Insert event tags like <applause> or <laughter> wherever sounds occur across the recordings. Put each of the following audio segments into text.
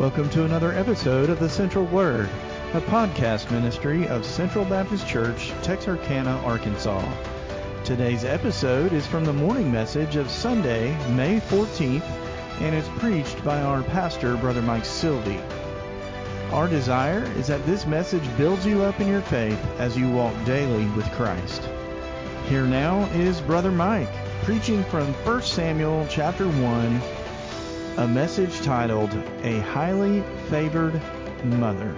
Welcome to another episode of The Central Word, a podcast ministry of Central Baptist Church, Texarkana, Arkansas. Today's episode is from the morning message of Sunday, May 14th, and is preached by our pastor, Brother Mike Sylvie. Our desire is that this message builds you up in your faith as you walk daily with Christ. Here now is Brother Mike preaching from 1 Samuel chapter 1 a message titled A Highly Favored Mother.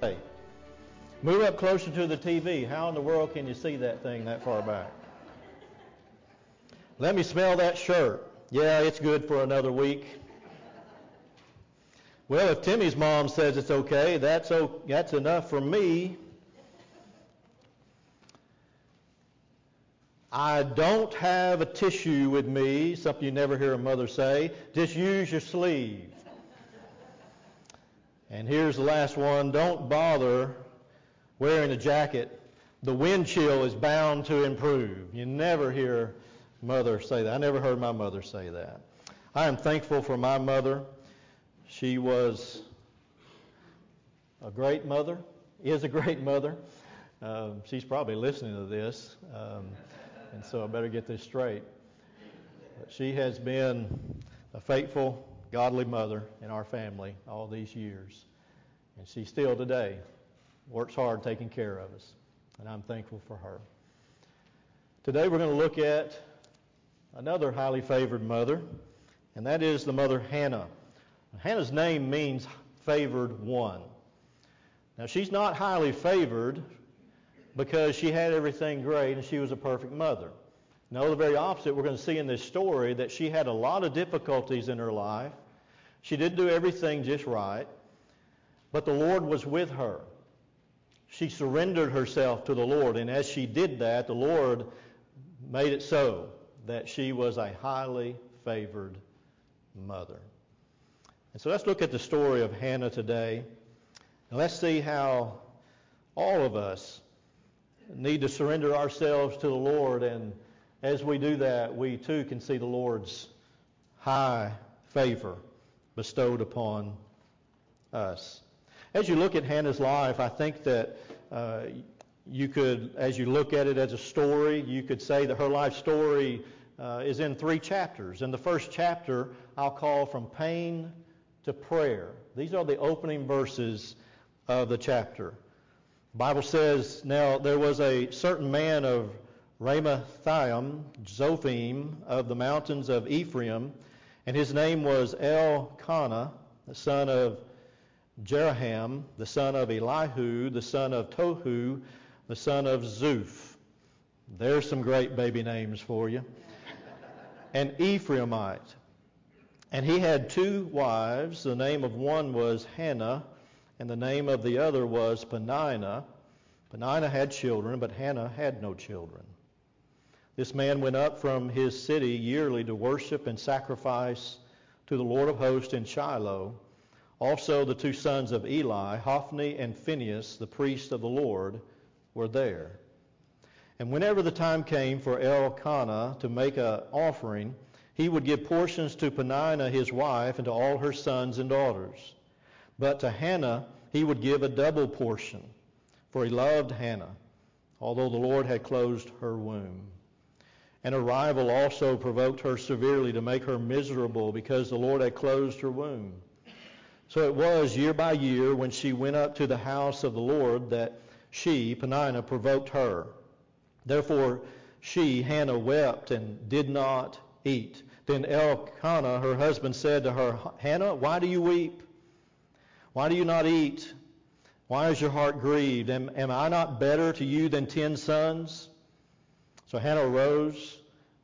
Hey, move up closer to the TV. How in the world can you see that thing that far back? Let me smell that shirt. Yeah, it's good for another week. Well, if Timmy's mom says it's okay, that's, o- that's enough for me. I don't have a tissue with me, something you never hear a mother say. Just use your sleeve. And here's the last one. Don't bother wearing a jacket. The wind chill is bound to improve. You never hear mother say that. I never heard my mother say that. I am thankful for my mother. She was a great mother, is a great mother. Um, she's probably listening to this. Um, and so I better get this straight. But she has been a faithful, godly mother in our family all these years. And she still today works hard taking care of us. And I'm thankful for her. Today we're going to look at another highly favored mother, and that is the mother Hannah. Hannah's name means favored one. Now she's not highly favored because she had everything great and she was a perfect mother. No, the very opposite. We're going to see in this story that she had a lot of difficulties in her life. She didn't do everything just right, but the Lord was with her. She surrendered herself to the Lord, and as she did that, the Lord made it so that she was a highly favored mother. And so let's look at the story of Hannah today. And let's see how all of us need to surrender ourselves to the Lord. And as we do that, we too can see the Lord's high favor bestowed upon us. As you look at Hannah's life, I think that uh, you could, as you look at it as a story, you could say that her life story uh, is in three chapters. In the first chapter, I'll call from pain to prayer. These are the opening verses of the chapter. The Bible says, Now there was a certain man of Ramathaim, Zophim, of the mountains of Ephraim, and his name was Elkanah, the son of Jeroham, the son of Elihu, the son of Tohu, the son of Zuph. There's some great baby names for you. An Ephraimite. And he had two wives. The name of one was Hannah, and the name of the other was Peninnah. Peninnah had children, but Hannah had no children. This man went up from his city yearly to worship and sacrifice to the Lord of hosts in Shiloh. Also, the two sons of Eli, Hophni and Phinehas, the priests of the Lord, were there. And whenever the time came for Elkanah to make an offering, he would give portions to Peninnah his wife and to all her sons and daughters. But to Hannah he would give a double portion, for he loved Hannah, although the Lord had closed her womb. And her rival also provoked her severely to make her miserable because the Lord had closed her womb. So it was year by year when she went up to the house of the Lord that she, Peninnah, provoked her. Therefore she, Hannah, wept and did not eat. Then Elkanah, her husband, said to her, Hannah, why do you weep? Why do you not eat? Why is your heart grieved? Am, am I not better to you than ten sons? So Hannah arose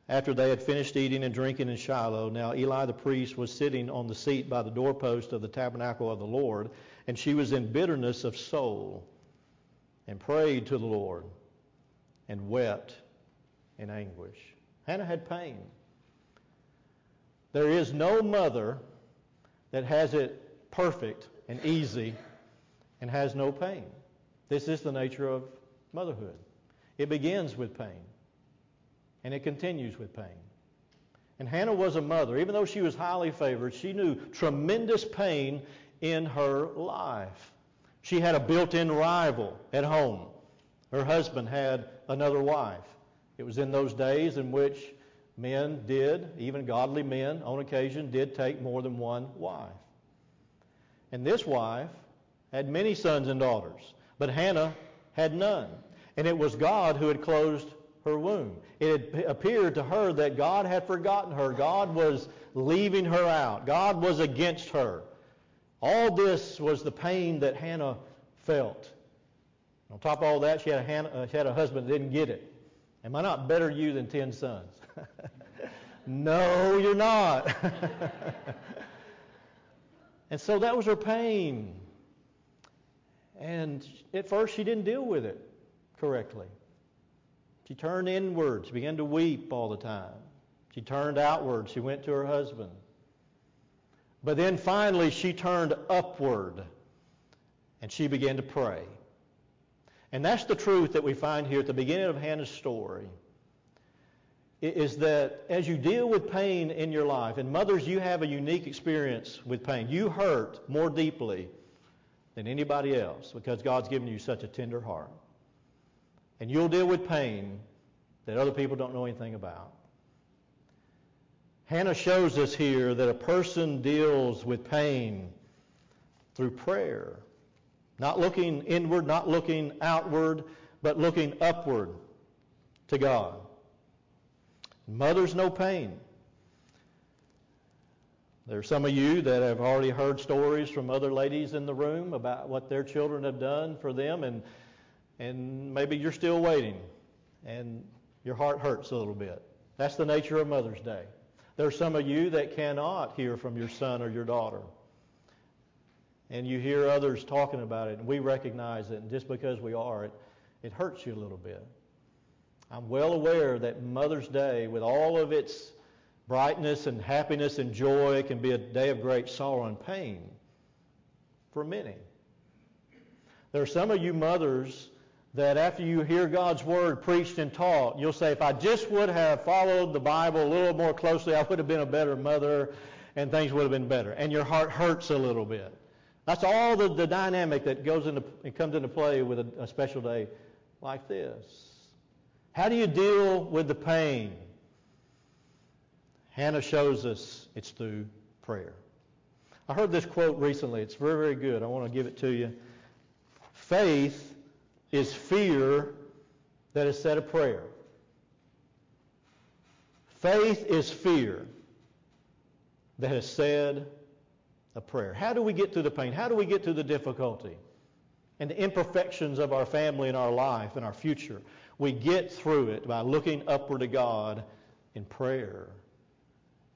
after they had finished eating and drinking in Shiloh. Now Eli the priest was sitting on the seat by the doorpost of the tabernacle of the Lord, and she was in bitterness of soul and prayed to the Lord and wept in anguish. Hannah had pain. There is no mother that has it perfect and easy and has no pain. This is the nature of motherhood. It begins with pain, and it continues with pain. And Hannah was a mother. Even though she was highly favored, she knew tremendous pain in her life. She had a built in rival at home. Her husband had another wife. It was in those days in which men did, even godly men on occasion, did take more than one wife. And this wife had many sons and daughters, but Hannah had none. And it was God who had closed her womb. It had appeared to her that God had forgotten her. God was leaving her out. God was against her. All this was the pain that Hannah felt. On top of all that, she had a, Hannah, uh, she had a husband that didn't get it. Am I not better you than ten sons? <laughs> <laughs> no, you're not. <laughs> and so that was her pain. And at first, she didn't deal with it correctly. She turned inward. She began to weep all the time. She turned outward. She went to her husband. But then finally, she turned upward and she began to pray. And that's the truth that we find here at the beginning of Hannah's story. Is that as you deal with pain in your life, and mothers, you have a unique experience with pain. You hurt more deeply than anybody else because God's given you such a tender heart. And you'll deal with pain that other people don't know anything about. Hannah shows us here that a person deals with pain through prayer. Not looking inward, not looking outward, but looking upward to God. Mothers no pain. There are some of you that have already heard stories from other ladies in the room about what their children have done for them, and and maybe you're still waiting and your heart hurts a little bit. That's the nature of Mother's Day. There are some of you that cannot hear from your son or your daughter. And you hear others talking about it, and we recognize it, and just because we are, it, it hurts you a little bit. I'm well aware that Mother's Day, with all of its brightness and happiness and joy, can be a day of great sorrow and pain for many. There are some of you mothers that after you hear God's word preached and taught, you'll say, if I just would have followed the Bible a little more closely, I would have been a better mother and things would have been better. And your heart hurts a little bit. That's all the, the dynamic that goes into and comes into play with a, a special day like this. How do you deal with the pain? Hannah shows us it's through prayer. I heard this quote recently. It's very, very good. I want to give it to you. Faith is fear that is said a prayer. Faith is fear that has said a prayer. How do we get through the pain? How do we get through the difficulty and the imperfections of our family and our life and our future? We get through it by looking upward to God in prayer.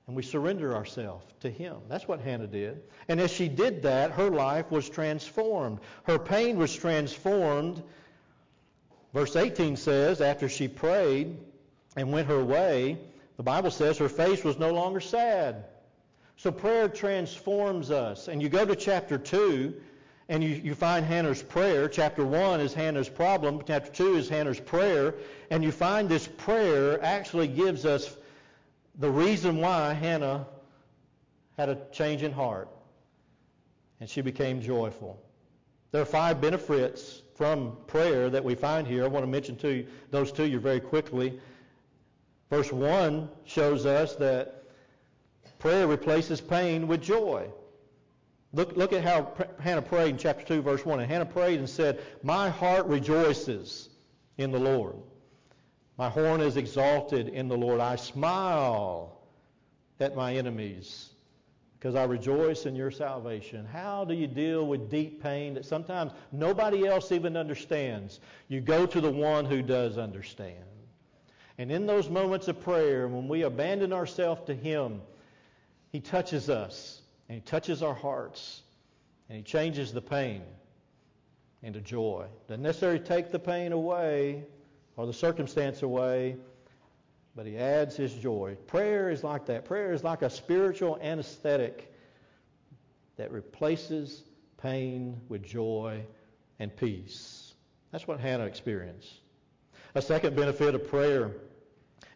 And we surrender ourselves to Him. That's what Hannah did. And as she did that, her life was transformed. Her pain was transformed Verse 18 says, after she prayed and went her way, the Bible says her face was no longer sad. So prayer transforms us. And you go to chapter 2, and you, you find Hannah's prayer. Chapter 1 is Hannah's problem. Chapter 2 is Hannah's prayer. And you find this prayer actually gives us the reason why Hannah had a change in heart. And she became joyful. There are five benefits from prayer that we find here. I want to mention to you, those to you very quickly. Verse 1 shows us that prayer replaces pain with joy. Look, look at how Hannah prayed in chapter 2, verse 1. And Hannah prayed and said, My heart rejoices in the Lord. My horn is exalted in the Lord. I smile at my enemies because I rejoice in your salvation. How do you deal with deep pain that sometimes nobody else even understands? You go to the one who does understand. And in those moments of prayer, when we abandon ourselves to Him, He touches us and He touches our hearts and He changes the pain into joy. Doesn't necessarily take the pain away or the circumstance away, but he adds his joy. Prayer is like that. Prayer is like a spiritual anesthetic that replaces pain with joy and peace. That's what Hannah experienced. A second benefit of prayer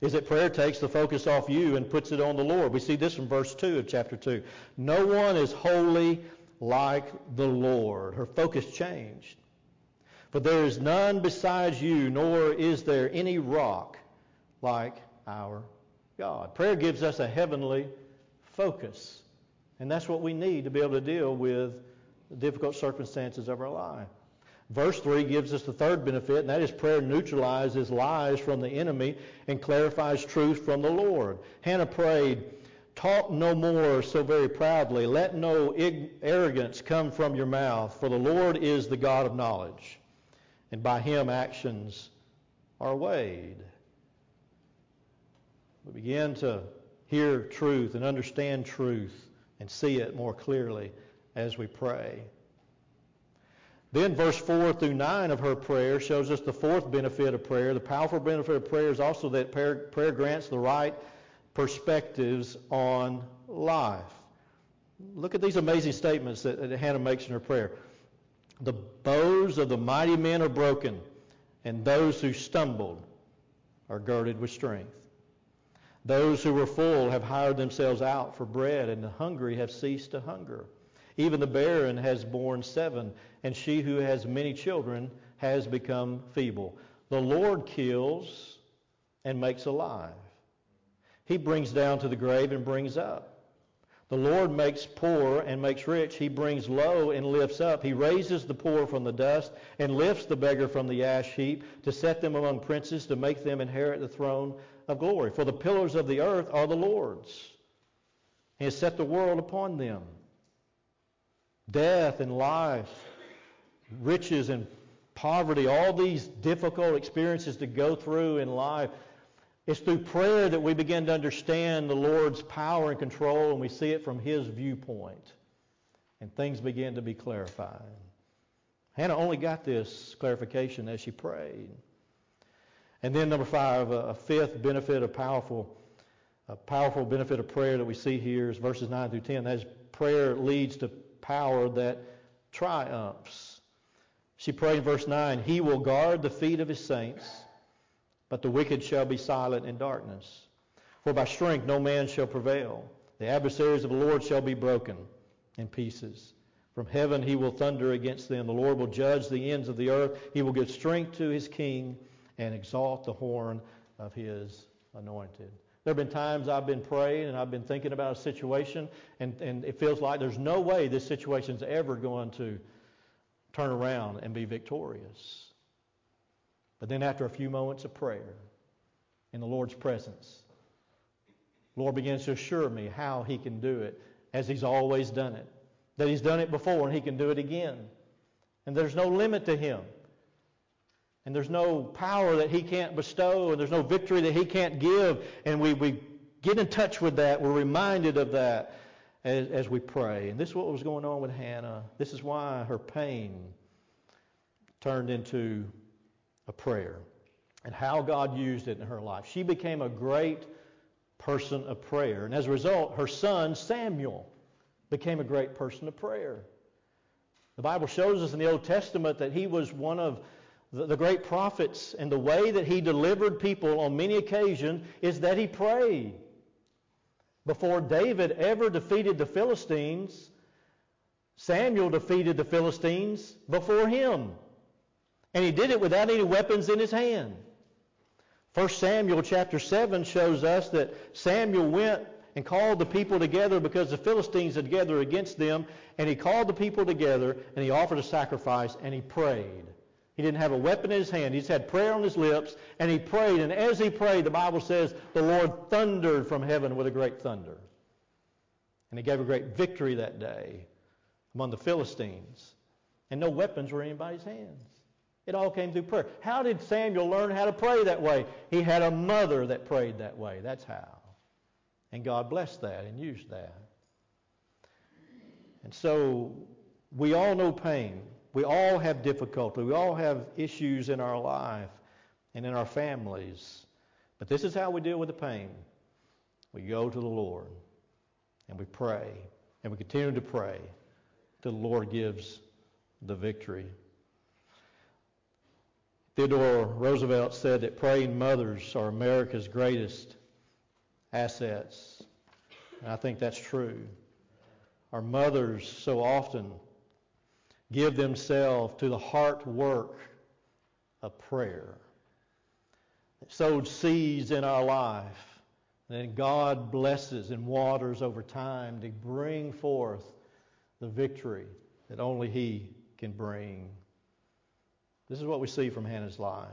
is that prayer takes the focus off you and puts it on the Lord. We see this from verse 2 of chapter 2. No one is holy like the Lord. Her focus changed. For there is none besides you, nor is there any rock like our God. Prayer gives us a heavenly focus. And that's what we need to be able to deal with the difficult circumstances of our life. Verse 3 gives us the third benefit, and that is prayer neutralizes lies from the enemy and clarifies truth from the Lord. Hannah prayed, Talk no more so very proudly. Let no arrogance come from your mouth, for the Lord is the God of knowledge, and by him actions are weighed. We begin to hear truth and understand truth and see it more clearly as we pray. Then verse 4 through 9 of her prayer shows us the fourth benefit of prayer. The powerful benefit of prayer is also that prayer, prayer grants the right perspectives on life. Look at these amazing statements that, that Hannah makes in her prayer. The bows of the mighty men are broken, and those who stumbled are girded with strength. Those who were full have hired themselves out for bread, and the hungry have ceased to hunger. Even the barren has borne seven, and she who has many children has become feeble. The Lord kills and makes alive. He brings down to the grave and brings up. The Lord makes poor and makes rich. He brings low and lifts up. He raises the poor from the dust and lifts the beggar from the ash heap to set them among princes, to make them inherit the throne of glory. For the pillars of the earth are the Lord's. He has set the world upon them. Death and life, riches and poverty, all these difficult experiences to go through in life. It's through prayer that we begin to understand the Lord's power and control, and we see it from His viewpoint. And things begin to be clarified. Hannah only got this clarification as she prayed. And then number five, a fifth benefit of powerful, a powerful benefit of prayer that we see here is verses 9 through 10. That is prayer leads to power that triumphs. She prayed in verse 9, He will guard the feet of His saints, but the wicked shall be silent in darkness. For by strength no man shall prevail. The adversaries of the Lord shall be broken in pieces. From heaven he will thunder against them. The Lord will judge the ends of the earth. He will give strength to his king and exalt the horn of his anointed. There have been times I've been praying and I've been thinking about a situation, and, and it feels like there's no way this situation's ever going to turn around and be victorious. But then after a few moments of prayer in the Lord's presence, Lord begins to assure me how he can do it as he's always done it. That he's done it before and he can do it again. And there's no limit to him. And there's no power that he can't bestow, and there's no victory that he can't give. And we, we get in touch with that. We're reminded of that as, as we pray. And this is what was going on with Hannah. This is why her pain turned into a prayer and how God used it in her life. She became a great person of prayer. And as a result, her son, Samuel, became a great person of prayer. The Bible shows us in the Old Testament that he was one of the, the great prophets and the way that he delivered people on many occasions is that he prayed. Before David ever defeated the Philistines, Samuel defeated the Philistines before him. And he did it without any weapons in his hand. 1 Samuel chapter 7 shows us that Samuel went and called the people together because the Philistines had gathered against them. And he called the people together and he offered a sacrifice and he prayed. He didn't have a weapon in his hand. He just had prayer on his lips, and he prayed. And as he prayed, the Bible says the Lord thundered from heaven with a great thunder. And he gave a great victory that day among the Philistines. And no weapons were in anybody's hands. It all came through prayer. How did Samuel learn how to pray that way? He had a mother that prayed that way. That's how. And God blessed that and used that. And so we all know pain. We all have difficulty. We all have issues in our life and in our families. But this is how we deal with the pain. We go to the Lord and we pray and we continue to pray till the Lord gives the victory. Theodore Roosevelt said that praying mothers are America's greatest assets. And I think that's true. Our mothers so often give themselves to the heart work of prayer. It sowed seeds in our life, and then God blesses and waters over time to bring forth the victory that only He can bring. This is what we see from Hannah's life.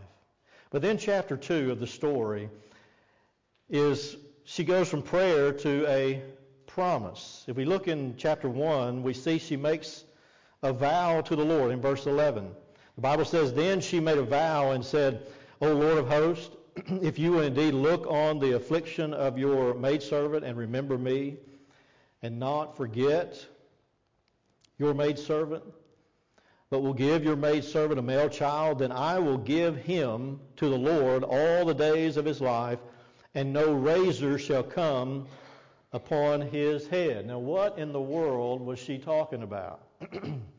But then, chapter 2 of the story is she goes from prayer to a promise. If we look in chapter 1, we see she makes a vow to the Lord in verse 11. The Bible says, Then she made a vow and said, O Lord of hosts, <clears throat> if you will indeed look on the affliction of your maidservant and remember me, and not forget your maidservant, but will give your maidservant a male child, then I will give him to the Lord all the days of his life, and no razor shall come upon his head. Now, what in the world was she talking about? <clears throat>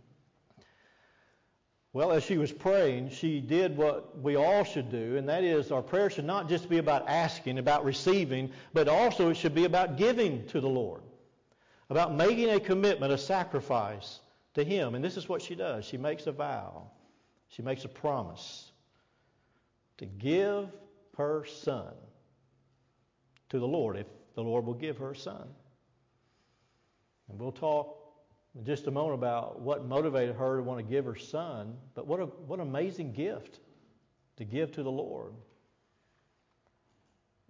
well, as she was praying, she did what we all should do, and that is our prayer should not just be about asking, about receiving, but also it should be about giving to the Lord, about making a commitment, a sacrifice to Him. And this is what she does she makes a vow, she makes a promise to give her son to the Lord if the Lord will give her a son. And we'll talk just a moment about what motivated her to want to give her son, but what, a, what an amazing gift to give to the Lord.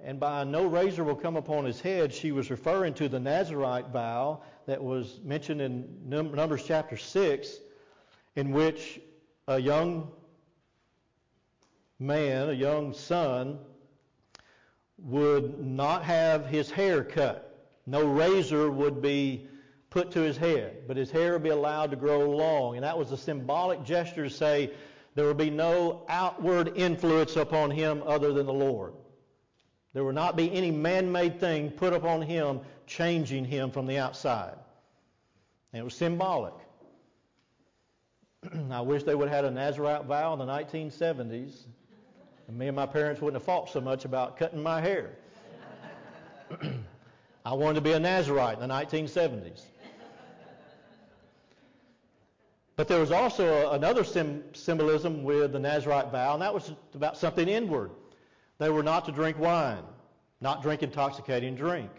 And by no razor will come upon his head, she was referring to the Nazarite vow that was mentioned in Numbers chapter 6, in which a young man, a young son, would not have his hair cut. No razor would be put to his head, but his hair would be allowed to grow long. And that was a symbolic gesture to say there would be no outward influence upon him other than the Lord. There would not be any man made thing put upon him changing him from the outside. And it was symbolic. <clears throat> I wish they would have had a Nazarite vow in the 1970s. And me and my parents wouldn't have fought so much about cutting my hair. <clears throat> I wanted to be a Nazarite in the 1970s. But there was also another sim- symbolism with the Nazarite vow, and that was about something inward. They were not to drink wine, not drink intoxicating drink.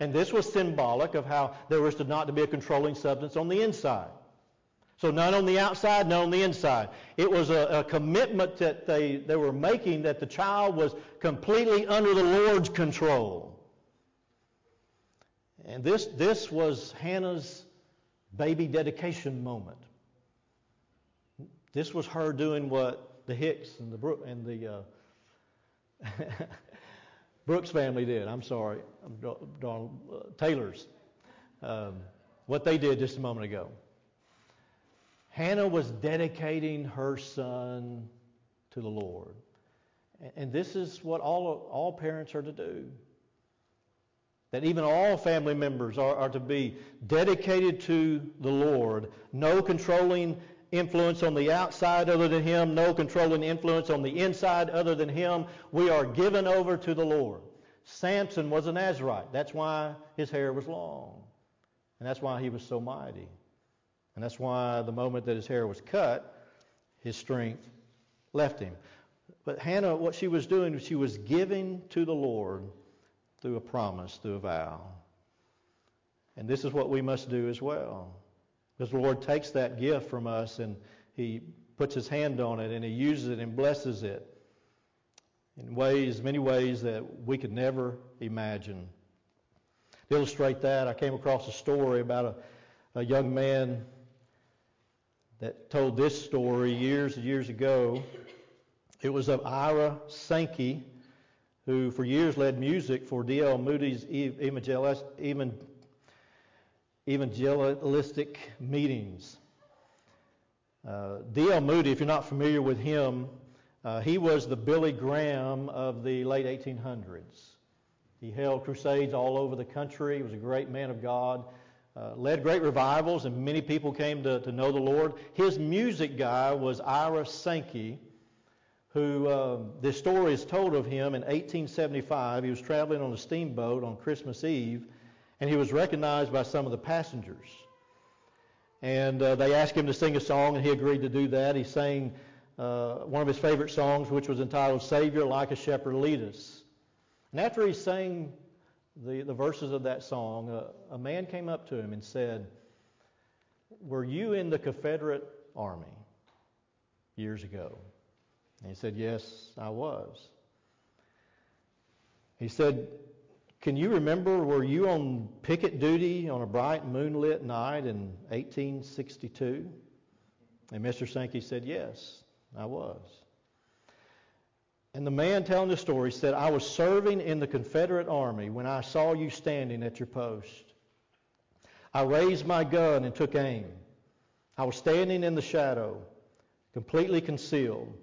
And this was symbolic of how there was to not to be a controlling substance on the inside. So none on the outside, none on the inside. It was a, a, commitment that they, they were making that the child was completely under the Lord's control. And this, this was Hannah's baby dedication moment. This was her doing what the Hicks and the Brook and the uh, <laughs> Brooks family did. I'm sorry, I'm uh, Taylor's. Um, what they did just a moment ago. Hannah was dedicating her son to the Lord. And this is what all, all parents are to do. That even all family members are, are to be dedicated to the Lord. No controlling influence on the outside other than Him, no controlling influence on the inside other than Him. We are given over to the Lord. Samson was a Nazarite. That's why his hair was long. And that's why he was so mighty. And that's why the moment that his hair was cut, his strength left him. But Hannah, what she was doing, she was giving to the Lord through a promise, through a vow. And this is what we must do as well. Because the Lord takes that gift from us and He puts His hand on it and He uses it and blesses it in ways, many ways that we could never imagine. To illustrate that, I came across a story about a, a young man that told this story years and years ago. It was of Ira Sankey, who for years led music for D.L. Moody's evangelist, even evangelistic meetings. Uh, D.L. Moody, if you're not familiar with him, uh, he was the Billy Graham of the late 1800s. He held crusades all over the country. He was a great man of God. Uh, led great revivals, and many people came to, to know the Lord. His music guy was Ira Sankey, who um, this story is told of him in 1875. He was traveling on a steamboat on Christmas Eve, and he was recognized by some of the passengers. And uh, they asked him to sing a song, and he agreed to do that. He sang uh, one of his favorite songs, which was entitled Savior, Like a Shepherd Lead Us. And after he sang the, the verses of that song, uh, a man came up to him and said, Were you in the Confederate Army years ago? And he said, Yes, I was. He said, Can you remember, were you on picket duty on a bright moonlit night in 1862? And Mr. Sankey said, Yes, I was. And the man telling the story said, I was serving in the Confederate Army when I saw you standing at your post. I raised my gun and took aim. I was standing in the shadow, completely concealed,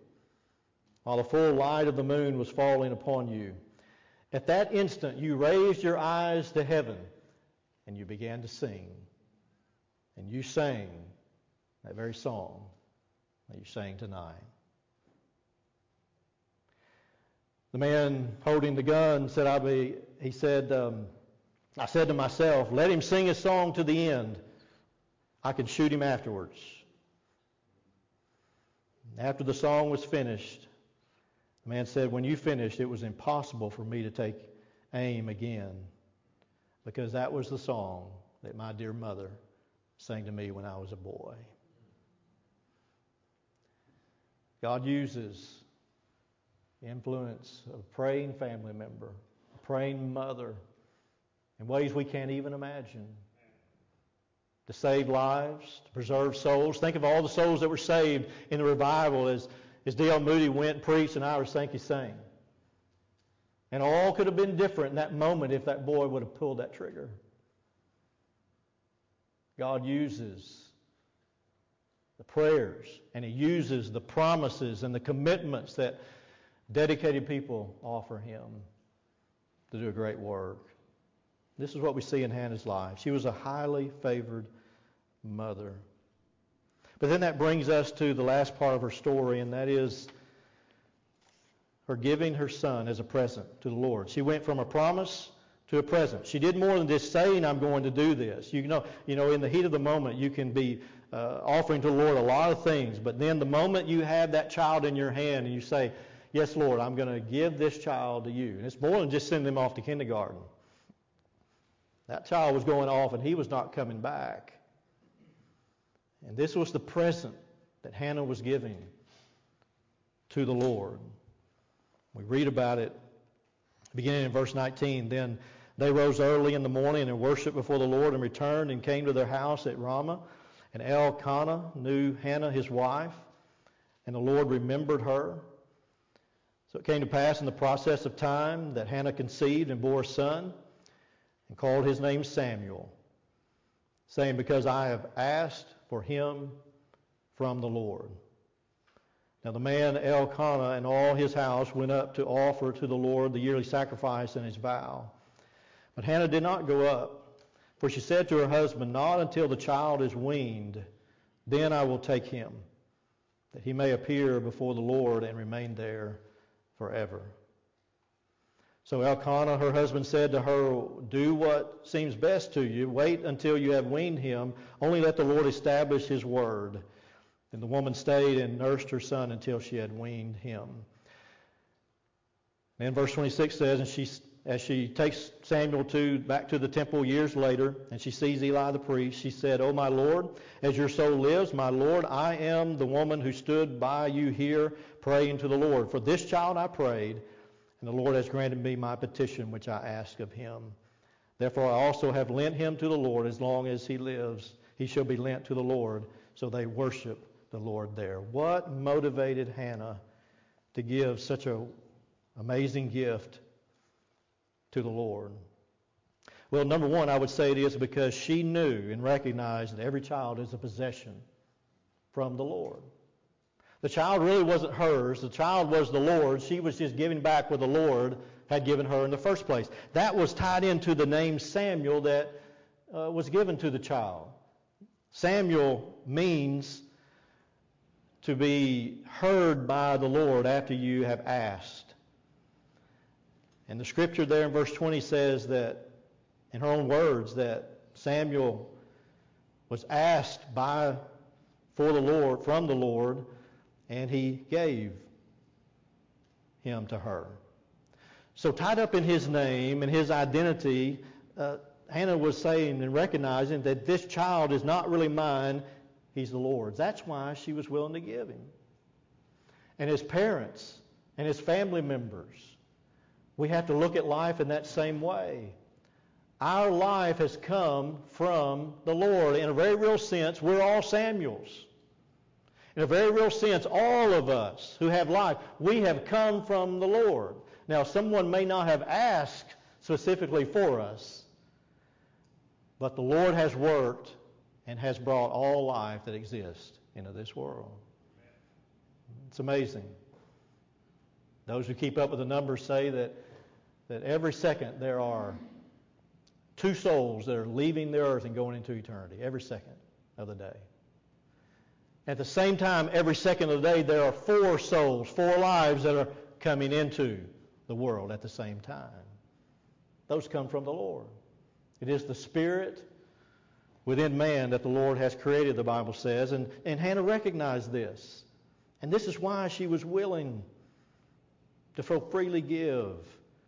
while the full light of the moon was falling upon you. At that instant, you raised your eyes to heaven and you began to sing. And you sang that very song that you sang tonight. The man holding the gun said, I be, he said, um, I said to myself, let him sing his song to the end. I can shoot him afterwards. After the song was finished, man said, when you finished, it was impossible for me to take aim again because that was the song that my dear mother sang to me when I was a boy. God uses the influence of a praying family member, a praying mother, in ways we can't even imagine. To save lives, to preserve souls. Think of all the souls that were saved in the revival as, as D.L. Moody went and preached and Ira Sankey sang. And all could have been different in that moment if that boy would have pulled that trigger. God uses the prayers and He uses the promises and the commitments that dedicated people offer Him to do a great work. This is what we see in Hannah's life. She was a highly favored mother. But then that brings us to the last part of her story, and that is her giving her son as a present to the Lord. She went from a promise to a present. She did more than just saying, I'm going to do this. You know, you know in the heat of the moment, you can be uh, offering to the Lord a lot of things, but then the moment you have that child in your hand and you say, Yes, Lord, I'm going to give this child to you. And it's more than just sending them off to kindergarten. That child was going off and he was not coming back. And this was the present that Hannah was giving to the Lord. We read about it beginning in verse 19. Then they rose early in the morning and worshiped before the Lord and returned and came to their house at Ramah. And Elkanah knew Hannah his wife, and the Lord remembered her. So it came to pass in the process of time that Hannah conceived and bore a son and called his name Samuel, saying, Because I have asked for him from the Lord. Now the man Elkanah and all his house went up to offer to the Lord the yearly sacrifice and his vow. But Hannah did not go up, for she said to her husband, Not until the child is weaned, then I will take him, that he may appear before the Lord and remain there forever. So Elkanah, her husband, said to her, Do what seems best to you. Wait until you have weaned him. Only let the Lord establish his word. And the woman stayed and nursed her son until she had weaned him. And verse 26 says, and she, as she takes Samuel to back to the temple years later, and she sees Eli the priest, she said, "Oh my Lord, as your soul lives, my Lord, I am the woman who stood by you here praying to the Lord. For this child I prayed, and the Lord has granted me my petition which I ask of him. Therefore I also have lent him to the Lord as long as he lives. He shall be lent to the Lord. So they worship the Lord there. What motivated Hannah to give such an amazing gift to the Lord? Well, number one, I would say it is because she knew and recognized that every child is a possession from the Lord. The child really wasn't hers. The child was the Lord. She was just giving back what the Lord had given her in the first place. That was tied into the name Samuel that uh, was given to the child. Samuel means to be heard by the Lord after you have asked. And the scripture there in verse 20 says that, in her own words, that Samuel was asked by for the Lord from the Lord, and he gave him to her. So tied up in his name and his identity, uh, Hannah was saying and recognizing that this child is not really mine, he's the Lord's. That's why she was willing to give him. And his parents and his family members, we have to look at life in that same way. Our life has come from the Lord. In a very real sense, we're all Samuels. In a very real sense, all of us who have life, we have come from the Lord. Now, someone may not have asked specifically for us, but the Lord has worked and has brought all life that exists into this world. It's amazing. Those who keep up with the numbers say that, that every second there are two souls that are leaving the earth and going into eternity, every second of the day. At the same time, every second of the day, there are four souls, four lives that are coming into the world at the same time. Those come from the Lord. It is the Spirit within man that the Lord has created, the Bible says. And, and Hannah recognized this. And this is why she was willing to so freely give.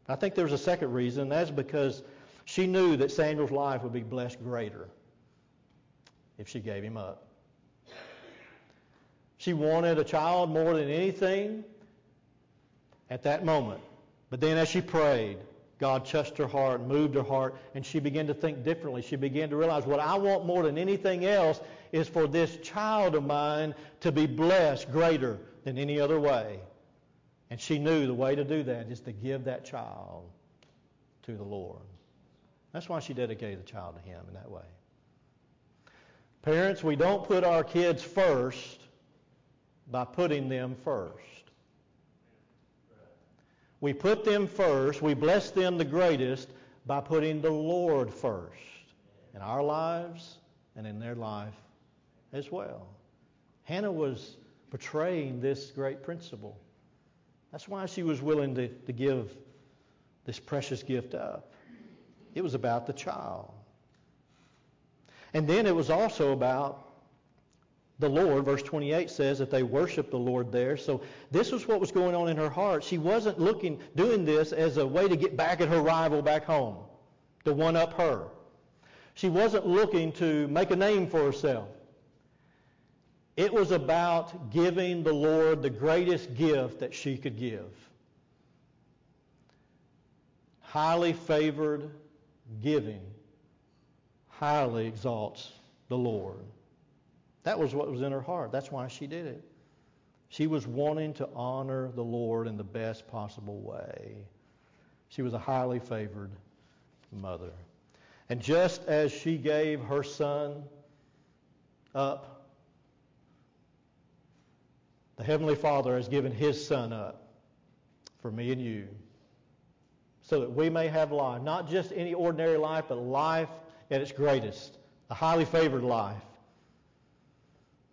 I think there's a second reason. That's because she knew that Samuel's life would be blessed greater if she gave him up. She wanted a child more than anything at that moment. But then as she prayed, God touched her heart, moved her heart, and she began to think differently. She began to realize what I want more than anything else is for this child of mine to be blessed greater than any other way. And she knew the way to do that is to give that child to the Lord. That's why she dedicated the child to Him in that way. Parents, we don't put our kids first by putting them first. We put them first, we bless them the greatest by putting the Lord first in our lives and in their life as well. Hannah was portraying this great principle. That's why she was willing to, to give this precious gift up. It was about the child. And then it was also about the Lord. Verse 28 says that they worshiped the Lord there. So this was what was going on in her heart. She wasn't looking, doing this as a way to get back at her rival back home, to one up her. She wasn't looking to make a name for herself. It was about giving the Lord the greatest gift that she could give. Highly favored giving highly exalts the Lord. That was what was in her heart. That's why she did it. She was wanting to honor the Lord in the best possible way. She was a highly favored mother. And just as she gave her son up, the Heavenly Father has given His Son up for me and you so that we may have life. Not just any ordinary life, but life at its greatest, a highly favored life.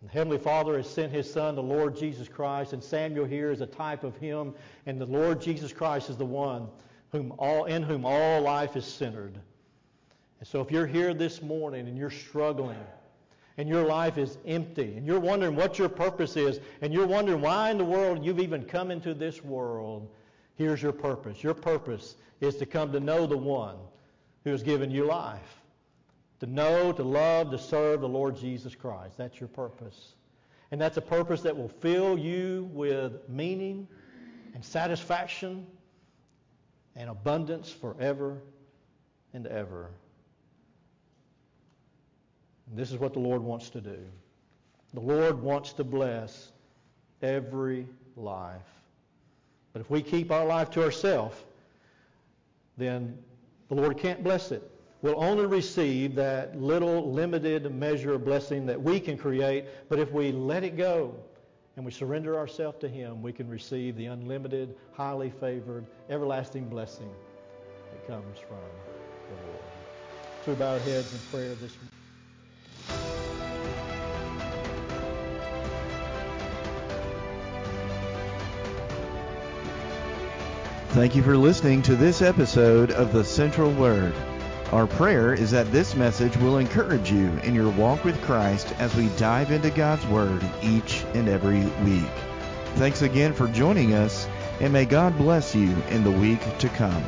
The Heavenly Father has sent His Son, the Lord Jesus Christ, and Samuel here is a type of Him, and the Lord Jesus Christ is the one whom all, in whom all life is centered. And so if you're here this morning and you're struggling, and your life is empty, and you're wondering what your purpose is, and you're wondering why in the world you've even come into this world, here's your purpose. Your purpose is to come to know the one who has given you life to know, to love, to serve the Lord Jesus Christ. That's your purpose. And that's a purpose that will fill you with meaning and satisfaction and abundance forever and ever. And this is what the Lord wants to do. The Lord wants to bless every life. But if we keep our life to ourselves, then the Lord can't bless it will only receive that little limited measure of blessing that we can create. But if we let it go and we surrender ourselves to Him, we can receive the unlimited, highly favored, everlasting blessing that comes from the Lord. So bowed bow our heads in prayer this morning. Thank you for listening to this episode of The Central Word. Our prayer is that this message will encourage you in your walk with Christ as we dive into God's Word each and every week. Thanks again for joining us, and may God bless you in the week to come.